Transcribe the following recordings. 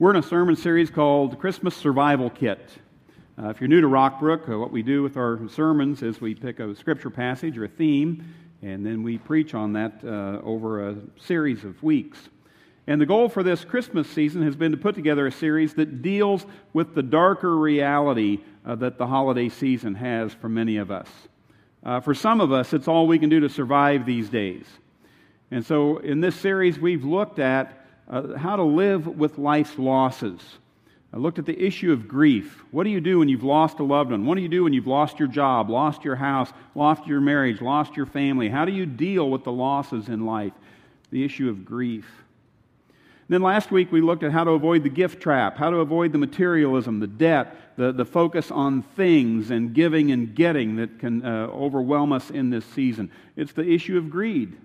We're in a sermon series called Christmas Survival Kit. Uh, if you're new to Rockbrook, uh, what we do with our sermons is we pick a scripture passage or a theme, and then we preach on that uh, over a series of weeks. And the goal for this Christmas season has been to put together a series that deals with the darker reality uh, that the holiday season has for many of us. Uh, for some of us, it's all we can do to survive these days. And so in this series, we've looked at uh, how to live with life's losses. I looked at the issue of grief. What do you do when you've lost a loved one? What do you do when you've lost your job, lost your house, lost your marriage, lost your family? How do you deal with the losses in life? The issue of grief. then last week we looked at how to avoid the gift trap, how to avoid the materialism, the debt, the, the focus on things and giving and getting that can uh, overwhelm us in this season. It's the issue of greed.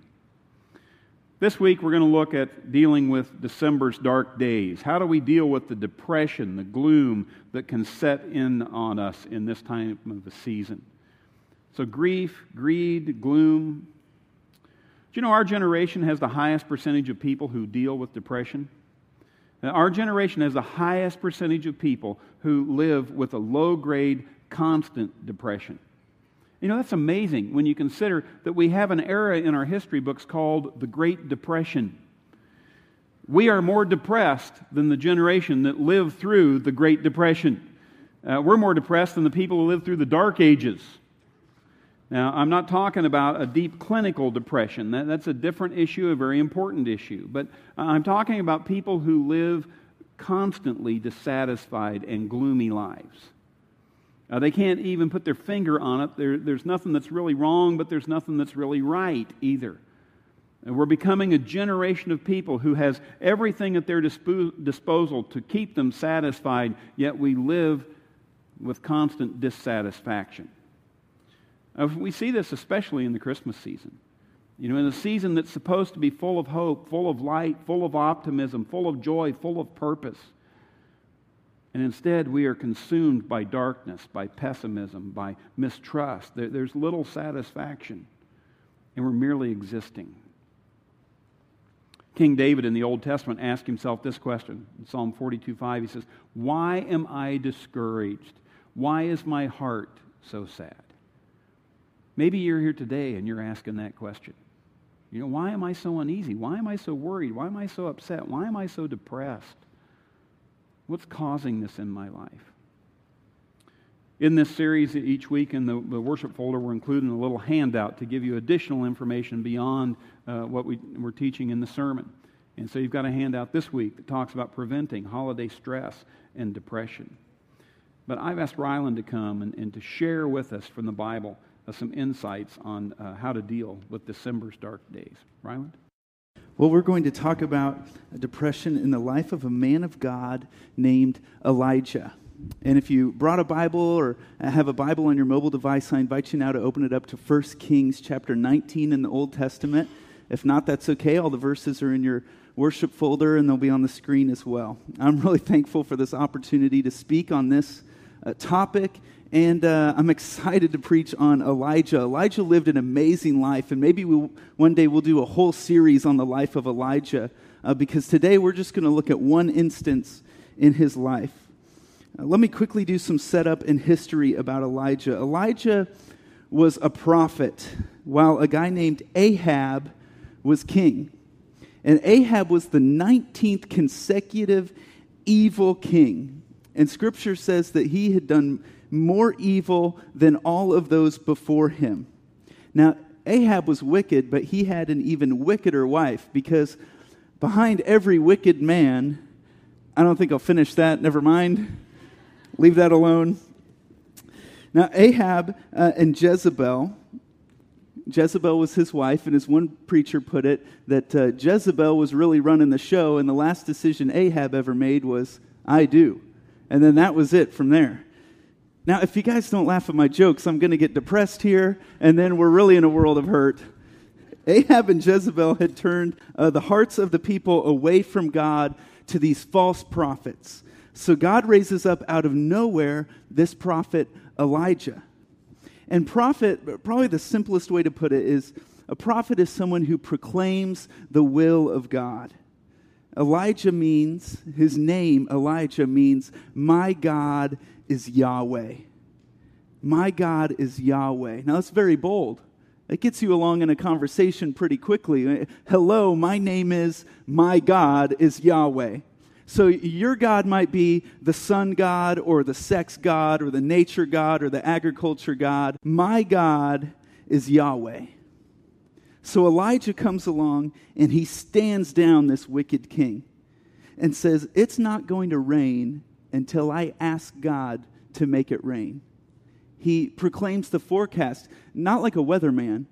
This week, we're going to look at dealing with December's dark days. How do we deal with the depression, the gloom that can set in on us in this time of the season? So, grief, greed, gloom. Do you know our generation has the highest percentage of people who deal with depression? Our generation has the highest percentage of people who live with a low grade, constant depression. You know, that's amazing when you consider that we have an era in our history books called the Great Depression. We are more depressed than the generation that lived through the Great Depression. Uh, we're more depressed than the people who lived through the Dark Ages. Now, I'm not talking about a deep clinical depression. That, that's a different issue, a very important issue. But I'm talking about people who live constantly dissatisfied and gloomy lives. Uh, they can't even put their finger on it. There, there's nothing that's really wrong, but there's nothing that's really right either. And we're becoming a generation of people who has everything at their dispo- disposal to keep them satisfied, yet we live with constant dissatisfaction. Uh, we see this especially in the Christmas season. You know, in a season that's supposed to be full of hope, full of light, full of optimism, full of joy, full of purpose. And instead, we are consumed by darkness, by pessimism, by mistrust. There, there's little satisfaction, and we're merely existing. King David in the Old Testament asked himself this question in Psalm 42 5. He says, Why am I discouraged? Why is my heart so sad? Maybe you're here today and you're asking that question. You know, why am I so uneasy? Why am I so worried? Why am I so upset? Why am I so depressed? What's causing this in my life? In this series, each week in the, the worship folder, we're including a little handout to give you additional information beyond uh, what we, we're teaching in the sermon. And so you've got a handout this week that talks about preventing holiday stress and depression. But I've asked Ryland to come and, and to share with us from the Bible uh, some insights on uh, how to deal with December's dark days. Ryland? Well, we're going to talk about depression in the life of a man of God named Elijah. And if you brought a Bible or have a Bible on your mobile device, I invite you now to open it up to 1 Kings chapter 19 in the Old Testament. If not, that's okay. All the verses are in your worship folder and they'll be on the screen as well. I'm really thankful for this opportunity to speak on this uh, topic and uh, I'm excited to preach on Elijah. Elijah lived an amazing life, and maybe we'll, one day we'll do a whole series on the life of Elijah, uh, because today we're just going to look at one instance in his life. Uh, let me quickly do some setup and history about Elijah. Elijah was a prophet, while a guy named Ahab was king. And Ahab was the 19th consecutive evil king. And scripture says that he had done more evil than all of those before him. Now, Ahab was wicked, but he had an even wickeder wife because behind every wicked man, I don't think I'll finish that, never mind. Leave that alone. Now, Ahab uh, and Jezebel, Jezebel was his wife, and as one preacher put it, that uh, Jezebel was really running the show, and the last decision Ahab ever made was, I do. And then that was it from there. Now, if you guys don't laugh at my jokes, I'm going to get depressed here, and then we're really in a world of hurt. Ahab and Jezebel had turned uh, the hearts of the people away from God to these false prophets. So God raises up out of nowhere this prophet Elijah. And prophet, probably the simplest way to put it is a prophet is someone who proclaims the will of God. Elijah means, his name, Elijah, means, my God is Yahweh. My God is Yahweh. Now, that's very bold. It gets you along in a conversation pretty quickly. Hello, my name is, my God is Yahweh. So your God might be the sun God or the sex God or the nature God or the agriculture God. My God is Yahweh. So Elijah comes along and he stands down this wicked king and says, It's not going to rain until I ask God to make it rain. He proclaims the forecast, not like a weatherman,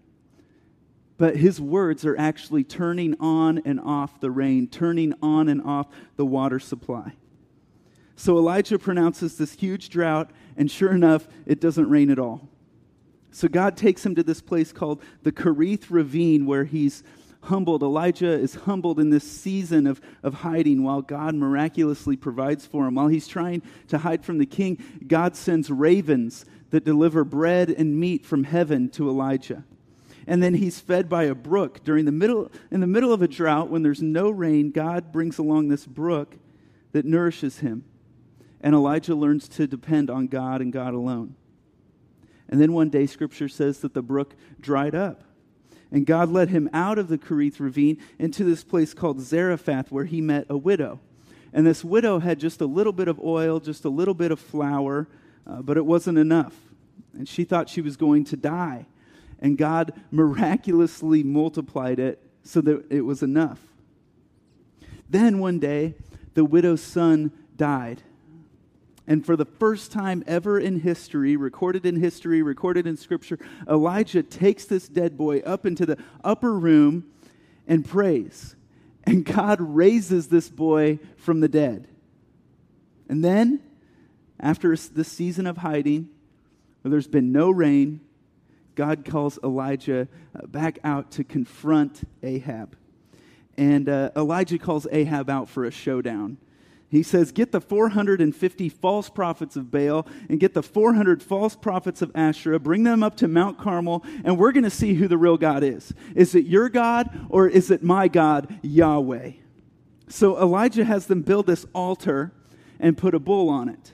but his words are actually turning on and off the rain, turning on and off the water supply. So Elijah pronounces this huge drought, and sure enough, it doesn't rain at all. So God takes him to this place called the Kerith Ravine, where he's humbled. Elijah is humbled in this season of, of hiding while God miraculously provides for him. While he's trying to hide from the king, God sends ravens that deliver bread and meat from heaven to Elijah. And then he's fed by a brook. During the middle in the middle of a drought when there's no rain god brings along this brook that nourishes him. And elijah learns to depend on god and god alone. And then one day scripture says that the brook dried up and god led him out of the kerith ravine into this place called zarephath where he met a widow and this widow had just a little bit of oil just a little bit of flour uh, but it wasn't enough and she thought she was going to die and God miraculously multiplied it so that it was enough. Then one day, the widow's son died. And for the first time ever in history, recorded in history, recorded in scripture, Elijah takes this dead boy up into the upper room and prays. And God raises this boy from the dead. And then, after this season of hiding, where there's been no rain, God calls Elijah uh, back out to confront Ahab. And uh, Elijah calls Ahab out for a showdown. He says, Get the 450 false prophets of Baal and get the 400 false prophets of Asherah, bring them up to Mount Carmel, and we're going to see who the real God is. Is it your God or is it my God, Yahweh? So Elijah has them build this altar and put a bull on it.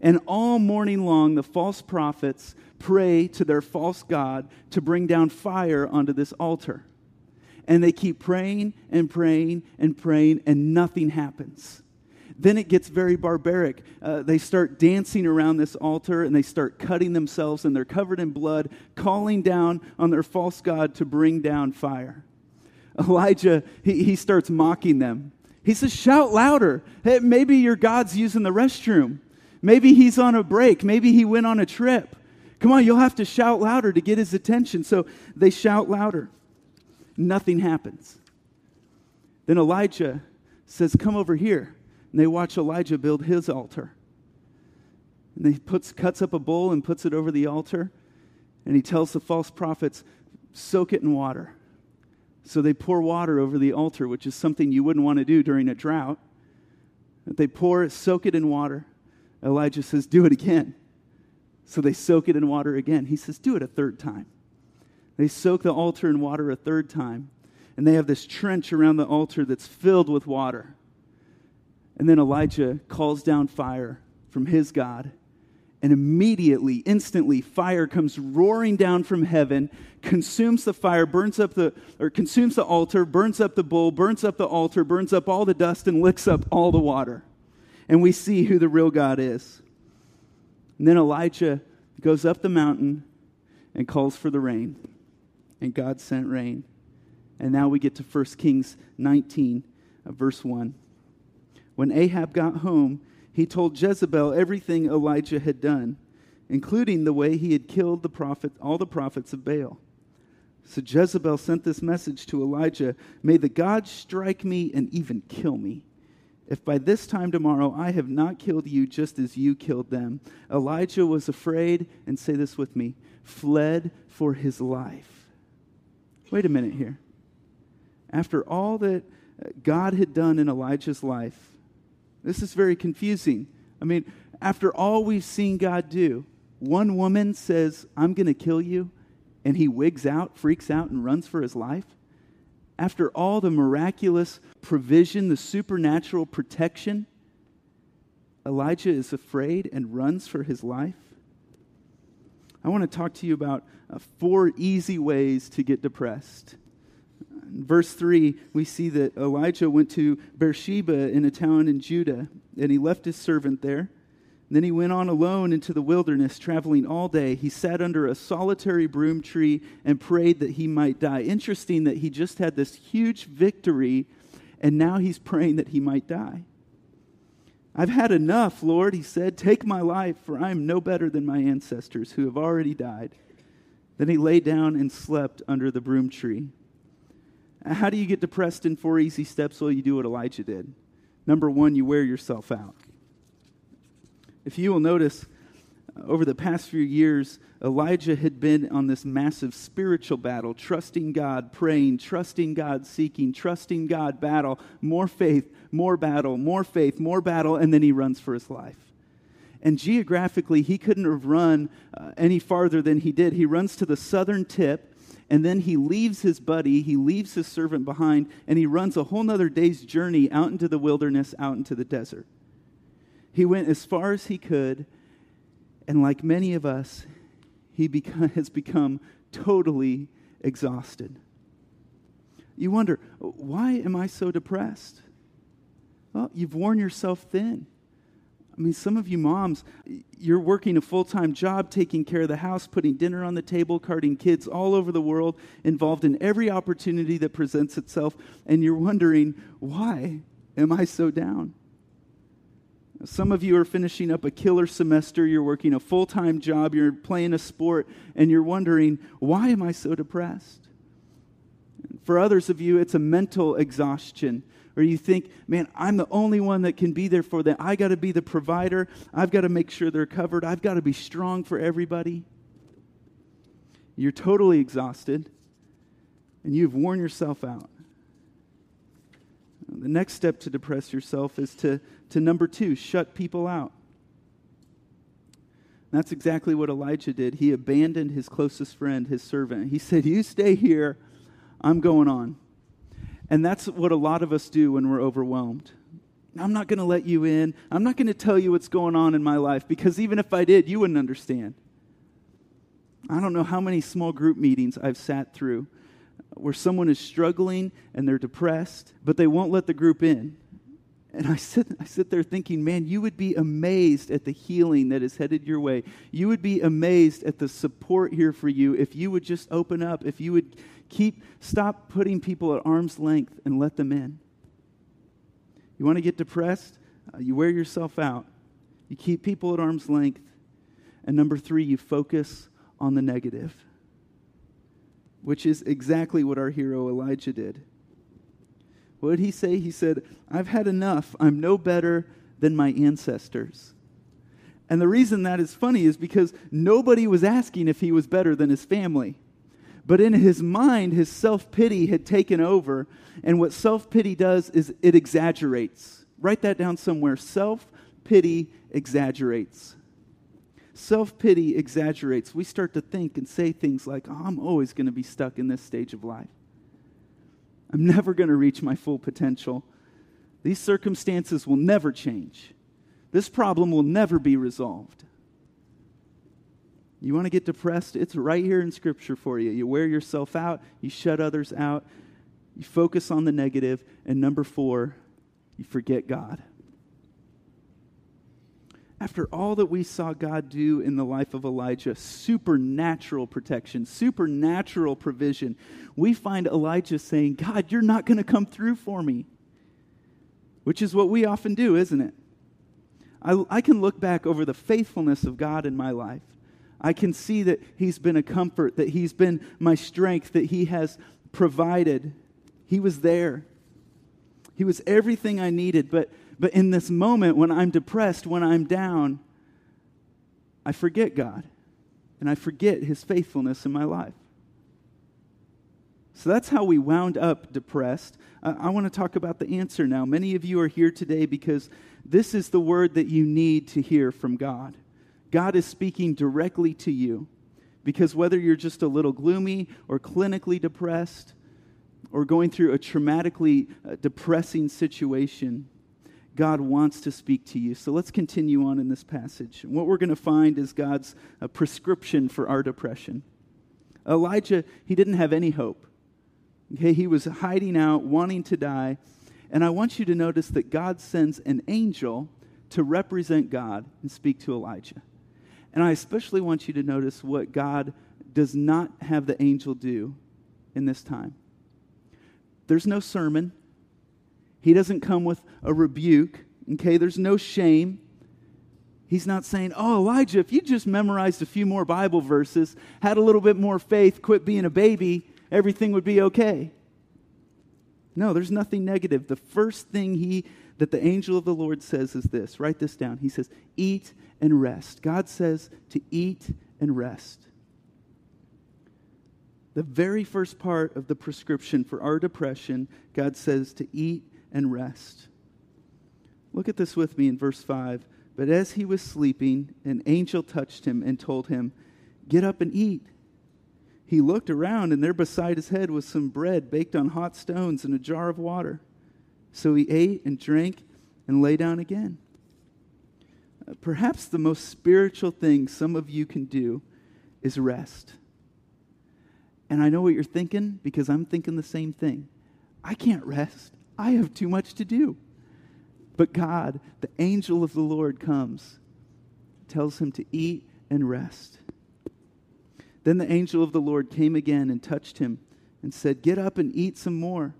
And all morning long, the false prophets pray to their false God to bring down fire onto this altar. And they keep praying and praying and praying, and nothing happens. Then it gets very barbaric. Uh, they start dancing around this altar and they start cutting themselves, and they're covered in blood, calling down on their false God to bring down fire. Elijah, he, he starts mocking them. He says, Shout louder. Hey, maybe your God's using the restroom. Maybe he's on a break. Maybe he went on a trip. Come on, you'll have to shout louder to get his attention. So they shout louder. Nothing happens. Then Elijah says, Come over here. And they watch Elijah build his altar. And he puts, cuts up a bowl and puts it over the altar. And he tells the false prophets, Soak it in water. So they pour water over the altar, which is something you wouldn't want to do during a drought. They pour it, soak it in water. Elijah says, Do it again. So they soak it in water again. He says, Do it a third time. They soak the altar in water a third time. And they have this trench around the altar that's filled with water. And then Elijah calls down fire from his God. And immediately, instantly, fire comes roaring down from heaven, consumes the fire, burns up the, or consumes the altar, burns up the bull, burns up the altar, burns up all the dust, and licks up all the water. And we see who the real God is. And then Elijah goes up the mountain and calls for the rain. And God sent rain. And now we get to 1 Kings 19, uh, verse 1. When Ahab got home, he told Jezebel everything Elijah had done, including the way he had killed the prophet, all the prophets of Baal. So Jezebel sent this message to Elijah May the gods strike me and even kill me if by this time tomorrow I have not killed you just as you killed them. Elijah was afraid, and say this with me, fled for his life. Wait a minute here. After all that uh, God had done in Elijah's life, this is very confusing. I mean, after all we've seen God do, one woman says, I'm going to kill you, and he wigs out, freaks out, and runs for his life. After all the miraculous provision, the supernatural protection, Elijah is afraid and runs for his life. I want to talk to you about uh, four easy ways to get depressed. In verse 3, we see that Elijah went to Beersheba in a town in Judah, and he left his servant there. Then he went on alone into the wilderness, traveling all day. He sat under a solitary broom tree and prayed that he might die. Interesting that he just had this huge victory, and now he's praying that he might die. I've had enough, Lord, he said. Take my life, for I am no better than my ancestors who have already died. Then he lay down and slept under the broom tree. How do you get depressed in four easy steps? Well, you do what Elijah did. Number one, you wear yourself out. If you will notice, uh, over the past few years, Elijah had been on this massive spiritual battle, trusting God, praying, trusting God, seeking, trusting God, battle, more faith, more battle, more faith, more battle, and then he runs for his life. And geographically, he couldn't have run uh, any farther than he did. He runs to the southern tip, and then he leaves his buddy, he leaves his servant behind, and he runs a whole nother day's journey out into the wilderness, out into the desert. He went as far as he could, and like many of us, he become, has become totally exhausted. You wonder, why am I so depressed? Well, you've worn yourself thin. I mean, some of you moms, you're working a full time job, taking care of the house, putting dinner on the table, carting kids all over the world, involved in every opportunity that presents itself, and you're wondering, why am I so down? Some of you are finishing up a killer semester, you're working a full time job, you're playing a sport, and you're wondering, why am I so depressed? For others of you, it's a mental exhaustion, or you think, man, I'm the only one that can be there for them. I got to be the provider, I've got to make sure they're covered, I've got to be strong for everybody. You're totally exhausted, and you've worn yourself out. The next step to depress yourself is to, to number two, shut people out. That's exactly what Elijah did. He abandoned his closest friend, his servant. He said, You stay here, I'm going on. And that's what a lot of us do when we're overwhelmed. I'm not going to let you in. I'm not going to tell you what's going on in my life because even if I did, you wouldn't understand. I don't know how many small group meetings I've sat through where someone is struggling and they're depressed, but they won't let the group in. And I sit, I sit there thinking, man, you would be amazed at the healing that is headed your way. You would be amazed at the support here for you if you would just open up, if you would keep, stop putting people at arm's length and let them in. You want to get depressed? Uh, you wear yourself out. You keep people at arm's length. And number three, you focus on the negative which is exactly what our hero Elijah did. What did he say? He said, I've had enough. I'm no better than my ancestors. And the reason that is funny is because nobody was asking if he was better than his family. But in his mind, his self pity had taken over. And what self pity does is it exaggerates. Write that down somewhere. Self pity exaggerates. Self pity exaggerates. We start to think and say things like, oh, I'm always going to be stuck in this stage of life. I'm never going to reach my full potential. These circumstances will never change. This problem will never be resolved. You want to get depressed? It's right here in Scripture for you. You wear yourself out, you shut others out, you focus on the negative, and number four, you forget God after all that we saw God do in the life of Elijah, supernatural protection, supernatural provision, we find Elijah saying, God, you're not going to come through for me. Which is what we often do, isn't it? I, I can look back over the faithfulness of God in my life. I can see that He's been a comfort, that He's been my strength, that He has provided. He was there. He was everything I needed, but but in this moment, when I'm depressed, when I'm down, I forget God and I forget his faithfulness in my life. So that's how we wound up depressed. I want to talk about the answer now. Many of you are here today because this is the word that you need to hear from God. God is speaking directly to you because whether you're just a little gloomy or clinically depressed, or going through a traumatically uh, depressing situation, God wants to speak to you. So let's continue on in this passage. And what we're going to find is God's uh, prescription for our depression. Elijah, he didn't have any hope. Okay, he was hiding out, wanting to die. And I want you to notice that God sends an angel to represent God and speak to Elijah. And I especially want you to notice what God does not have the angel do in this time. There's no sermon. He doesn't come with a rebuke. Okay, there's no shame. He's not saying, Oh, Elijah, if you just memorized a few more Bible verses, had a little bit more faith, quit being a baby, everything would be okay. No, there's nothing negative. The first thing he that the angel of the Lord says is this. Write this down. He says, "Eat and rest." God says to eat and rest. The very first part of the prescription for our depression, God says to eat and rest. Look at this with me in verse 5. But as he was sleeping, an angel touched him and told him, Get up and eat. He looked around, and there beside his head was some bread baked on hot stones and a jar of water. So he ate and drank and lay down again. Uh, perhaps the most spiritual thing some of you can do is rest. And I know what you're thinking because I'm thinking the same thing. I can't rest, I have too much to do. But God, the angel of the Lord, comes, tells him to eat and rest. Then the angel of the Lord came again and touched him and said, Get up and eat some more,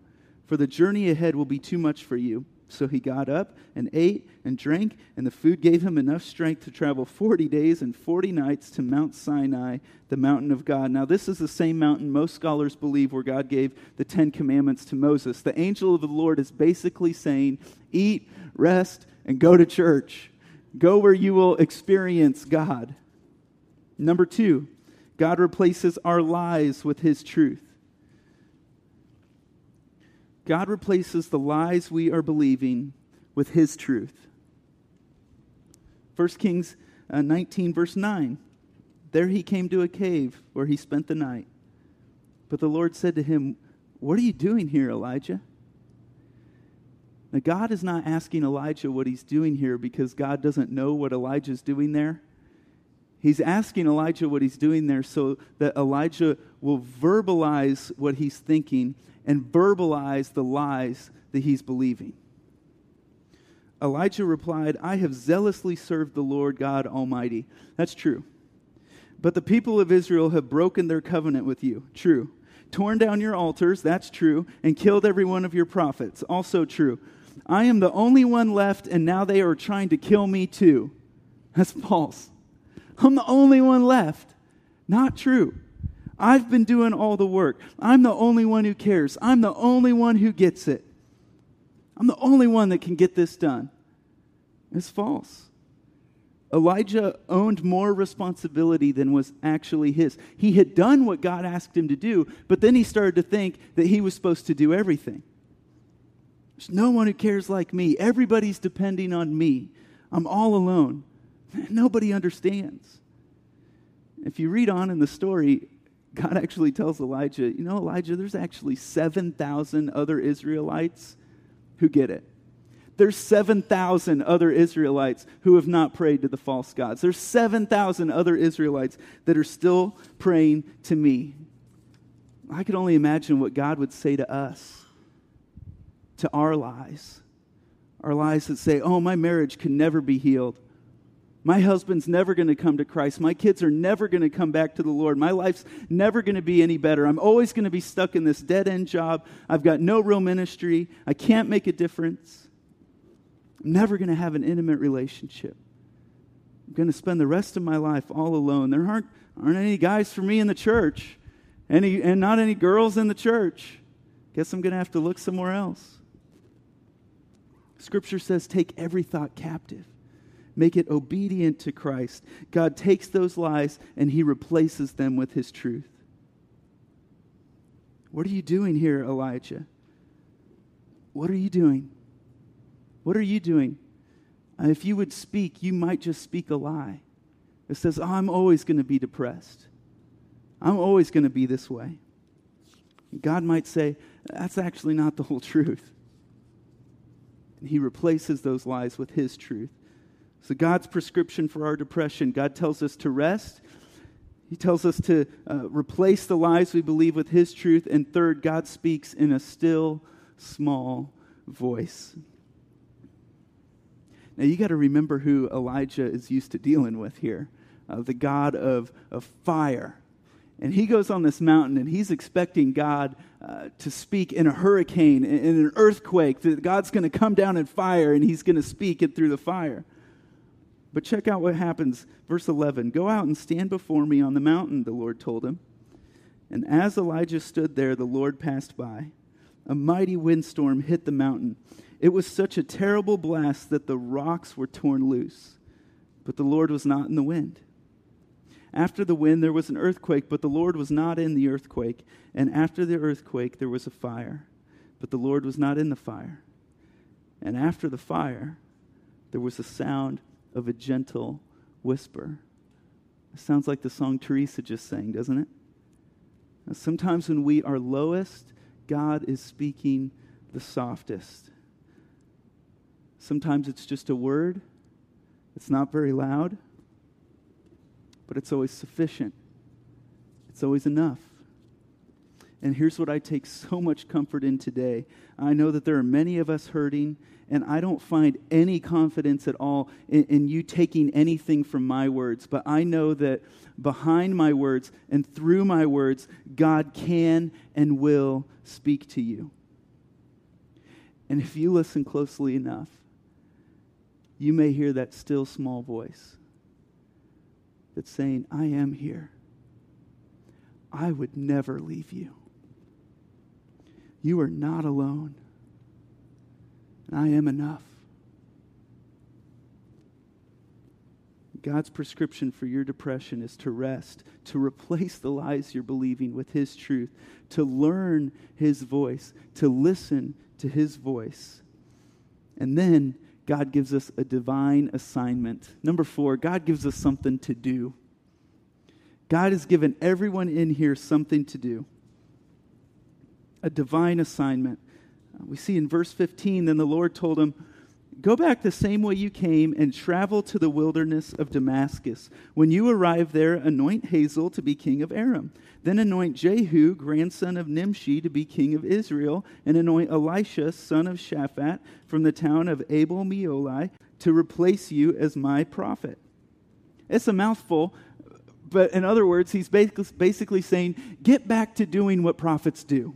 for the journey ahead will be too much for you. So he got up and ate and drank, and the food gave him enough strength to travel 40 days and 40 nights to Mount Sinai, the mountain of God. Now, this is the same mountain most scholars believe where God gave the Ten Commandments to Moses. The angel of the Lord is basically saying, Eat, rest, and go to church. Go where you will experience God. Number two, God replaces our lies with His truth. God replaces the lies we are believing with His truth. 1 Kings uh, 19, verse 9. There he came to a cave where he spent the night. But the Lord said to him, What are you doing here, Elijah? Now, God is not asking Elijah what he's doing here because God doesn't know what Elijah's doing there. He's asking Elijah what he's doing there so that Elijah will verbalize what he's thinking and verbalize the lies that he's believing. Elijah replied, I have zealously served the Lord God Almighty. That's true. But the people of Israel have broken their covenant with you. True. Torn down your altars. That's true. And killed every one of your prophets. Also true. I am the only one left, and now they are trying to kill me too. That's false. I'm the only one left. Not true. I've been doing all the work. I'm the only one who cares. I'm the only one who gets it. I'm the only one that can get this done. It's false. Elijah owned more responsibility than was actually his. He had done what God asked him to do, but then he started to think that he was supposed to do everything. There's no one who cares like me. Everybody's depending on me. I'm all alone. Nobody understands. If you read on in the story, God actually tells Elijah, you know, Elijah, there's actually 7,000 other Israelites who get it. There's 7,000 other Israelites who have not prayed to the false gods. There's 7,000 other Israelites that are still praying to me. I could only imagine what God would say to us, to our lies. Our lies that say, oh, my marriage can never be healed. My husband's never going to come to Christ. My kids are never going to come back to the Lord. My life's never going to be any better. I'm always going to be stuck in this dead end job. I've got no real ministry. I can't make a difference. I'm never going to have an intimate relationship. I'm going to spend the rest of my life all alone. There aren't, aren't any guys for me in the church, any, and not any girls in the church. Guess I'm going to have to look somewhere else. Scripture says, take every thought captive make it obedient to Christ. God takes those lies and he replaces them with his truth. What are you doing here, Elijah? What are you doing? What are you doing? Uh, if you would speak, you might just speak a lie. It says, oh, I'm always going to be depressed. I'm always going to be this way. God might say, That's actually not the whole truth. And he replaces those lies with his truth. So, God's prescription for our depression God tells us to rest. He tells us to uh, replace the lies we believe with his truth. And third, God speaks in a still, small voice. Now, you got to remember who Elijah is used to dealing with here uh, the God of, of fire. And he goes on this mountain and he's expecting God uh, to speak in a hurricane, in, in an earthquake, that God's going to come down in fire and he's going to speak it through the fire. But check out what happens. Verse 11 Go out and stand before me on the mountain, the Lord told him. And as Elijah stood there, the Lord passed by. A mighty windstorm hit the mountain. It was such a terrible blast that the rocks were torn loose. But the Lord was not in the wind. After the wind, there was an earthquake, but the Lord was not in the earthquake. And after the earthquake, there was a fire, but the Lord was not in the fire. And after the fire, there was a sound of a gentle whisper. It sounds like the song Teresa just sang, doesn't it? Now, sometimes when we are lowest, God is speaking the softest. Sometimes it's just a word, it's not very loud, but it's always sufficient, it's always enough. And here's what I take so much comfort in today. I know that there are many of us hurting, and I don't find any confidence at all in, in, you taking anything from my words. But I know that behind my words and through my words, God can and will speak to you. And if you listen closely enough, you may hear that still small voice that's saying, I am here. I would never leave you. You are not alone. And I am enough. God's prescription for your depression is to rest, to replace the lies you're believing with His truth, to learn His voice, to listen to His voice. And then God gives us a divine assignment. Number four, God gives us something to do. God has given everyone in here something to do a divine assignment. We see in verse 15, then the Lord told him, Go back the same way you came and travel to the wilderness of Damascus. When you arrive there, anoint Hazael to be king of Aram. Then anoint Jehu, grandson of Nimshi, to be king of Israel, and anoint Elisha, son of Shaphat, from the town of Abel Meholah, to replace you as my prophet. It's a mouthful, but in other words, he's basically saying, Get back to doing what prophets do.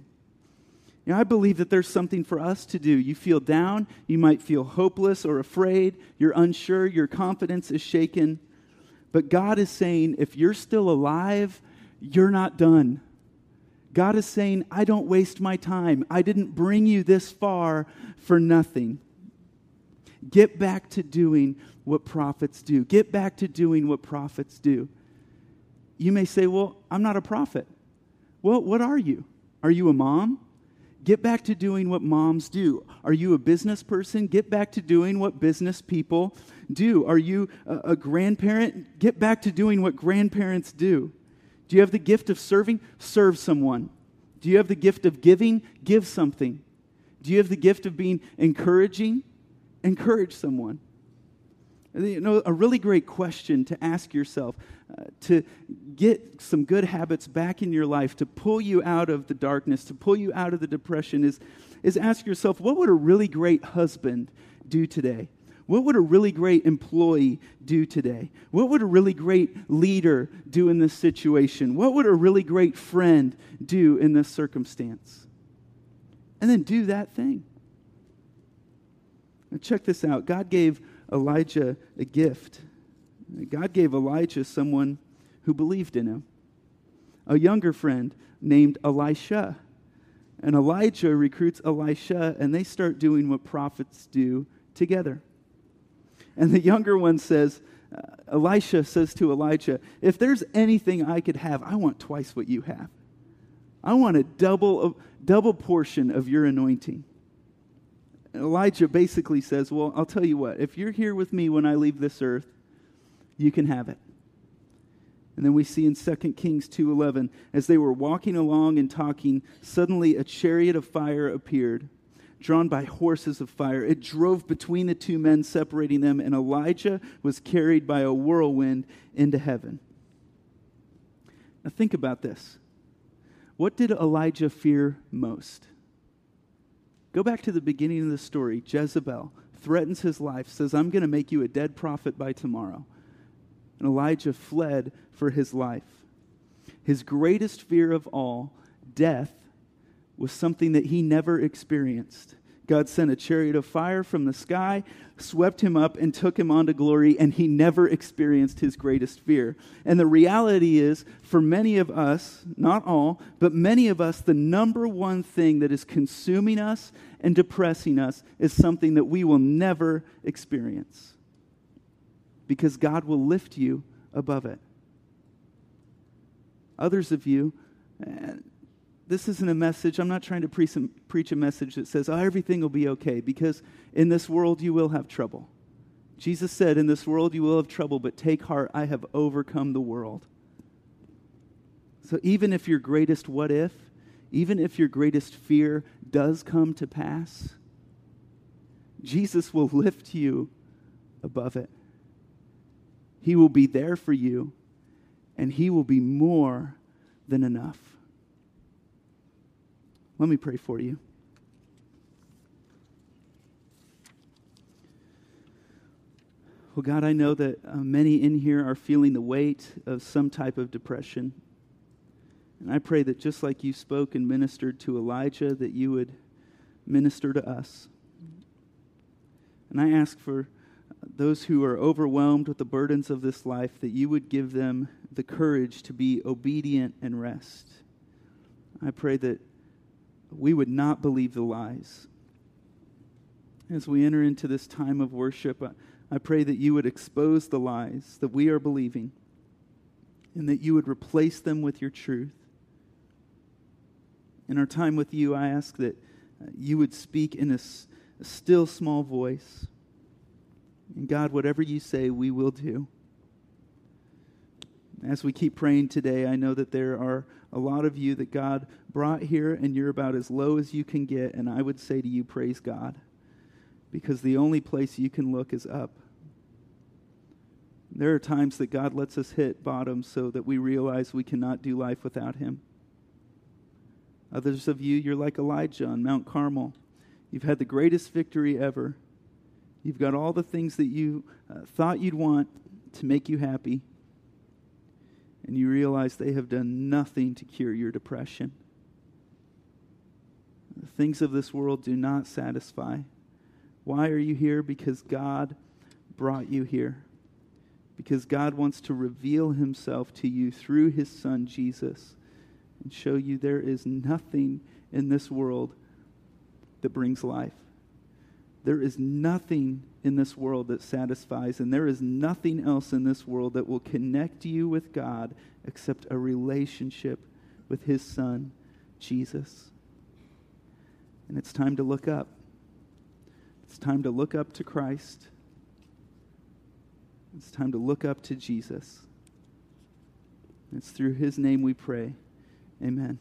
You know, I believe that there's something for us to do. You feel down, you might feel hopeless or afraid, you're unsure, your confidence is shaken. But God is saying, if you're still alive, you're not done. God is saying, I don't waste my time. I didn't bring you this far for nothing. Get back to doing what prophets do. Get back to doing what prophets do. You may say, Well, I'm not a prophet. Well, what are you? Are you a mom? Get back to doing what moms do. Are you a business person? Get back to doing what business people do. Are you a, a, grandparent? Get back to doing what grandparents do. Do you have the gift of serving? Serve someone. Do you have the gift of giving? Give something. Do you have the gift of being encouraging? Encourage someone. You know, a really great question to ask yourself uh, to get some good habits back in your life, to pull you out of the darkness, to pull you out of the depression, is, is ask yourself, what would a really great husband do today? What would a really great employee do today? What would a really great leader do in this situation? What would a really great friend do in this circumstance? And then do that thing. Now, check this out God gave Elijah a gift. God gave Elijah someone who believed in him, a younger friend named Elisha. And Elijah recruits Elisha, and they start doing what prophets do together. And the younger one says, uh, Elisha says to Elijah, If there's anything I could have, I want twice what you have. I want a double, a double portion of your anointing. Elijah basically says, Well, I'll tell you what, if you're here with me when I leave this earth, you can have it. And then we see in 2 Kings 2:11 as they were walking along and talking suddenly a chariot of fire appeared drawn by horses of fire it drove between the two men separating them and Elijah was carried by a whirlwind into heaven. Now think about this. What did Elijah fear most? Go back to the beginning of the story. Jezebel threatens his life, says, I'm going to make you a dead prophet by tomorrow. And Elijah fled for his life. His greatest fear of all, death, was something that he never experienced. God sent a chariot of fire from the sky, swept him up, and took him on to glory, and he never experienced his greatest fear. And the reality is, for many of us, not all, but many of us, the number one thing that is consuming us and depressing us is something that we will never experience. Because God will lift you above it. Others of you, eh, this isn't a message. I'm not trying to pre- preach a message that says, oh, everything will be okay, because in this world you will have trouble. Jesus said, In this world you will have trouble, but take heart, I have overcome the world. So even if your greatest what if, even if your greatest fear does come to pass, Jesus will lift you above it. He will be there for you, and He will be more than enough. Let me pray for you. Well, God, I know that uh, many in here are feeling the weight of some type of depression. And I pray that just like you spoke and ministered to Elijah, that you would minister to us. And I ask for those who are overwhelmed with the burdens of this life, that you would give them the courage to be obedient and rest. I pray that we would not believe the lies. As we enter into this time of worship, I pray that you would expose the lies that we are believing and that you would replace them with your truth. In our time with you, I ask that uh, you would speak in a, a still small voice. And God, whatever you say, we will do. As we keep praying today, I know that there are a lot of you that God brought here, and you're about as low as you can get. And I would say to you, praise God, because the only place you can look is up. There are times that God lets us hit bottom so that we realize we cannot do life without Him. Others of you, you're like Elijah on Mount Carmel. You've had the greatest victory ever. You've got all the things that you uh, thought you'd want to make you happy and you realize they have done nothing to cure your depression. The things of this world do not satisfy. Why are you here? Because God brought you here. Because God wants to reveal himself to you through his son Jesus and show you there is nothing in this world that brings life. There is nothing in this world that satisfies, and there is nothing else in this world that will connect you with God except a relationship with His Son, Jesus. And it's time to look up. It's time to look up to Christ. It's time to look up to Jesus. It's through His name we pray. Amen.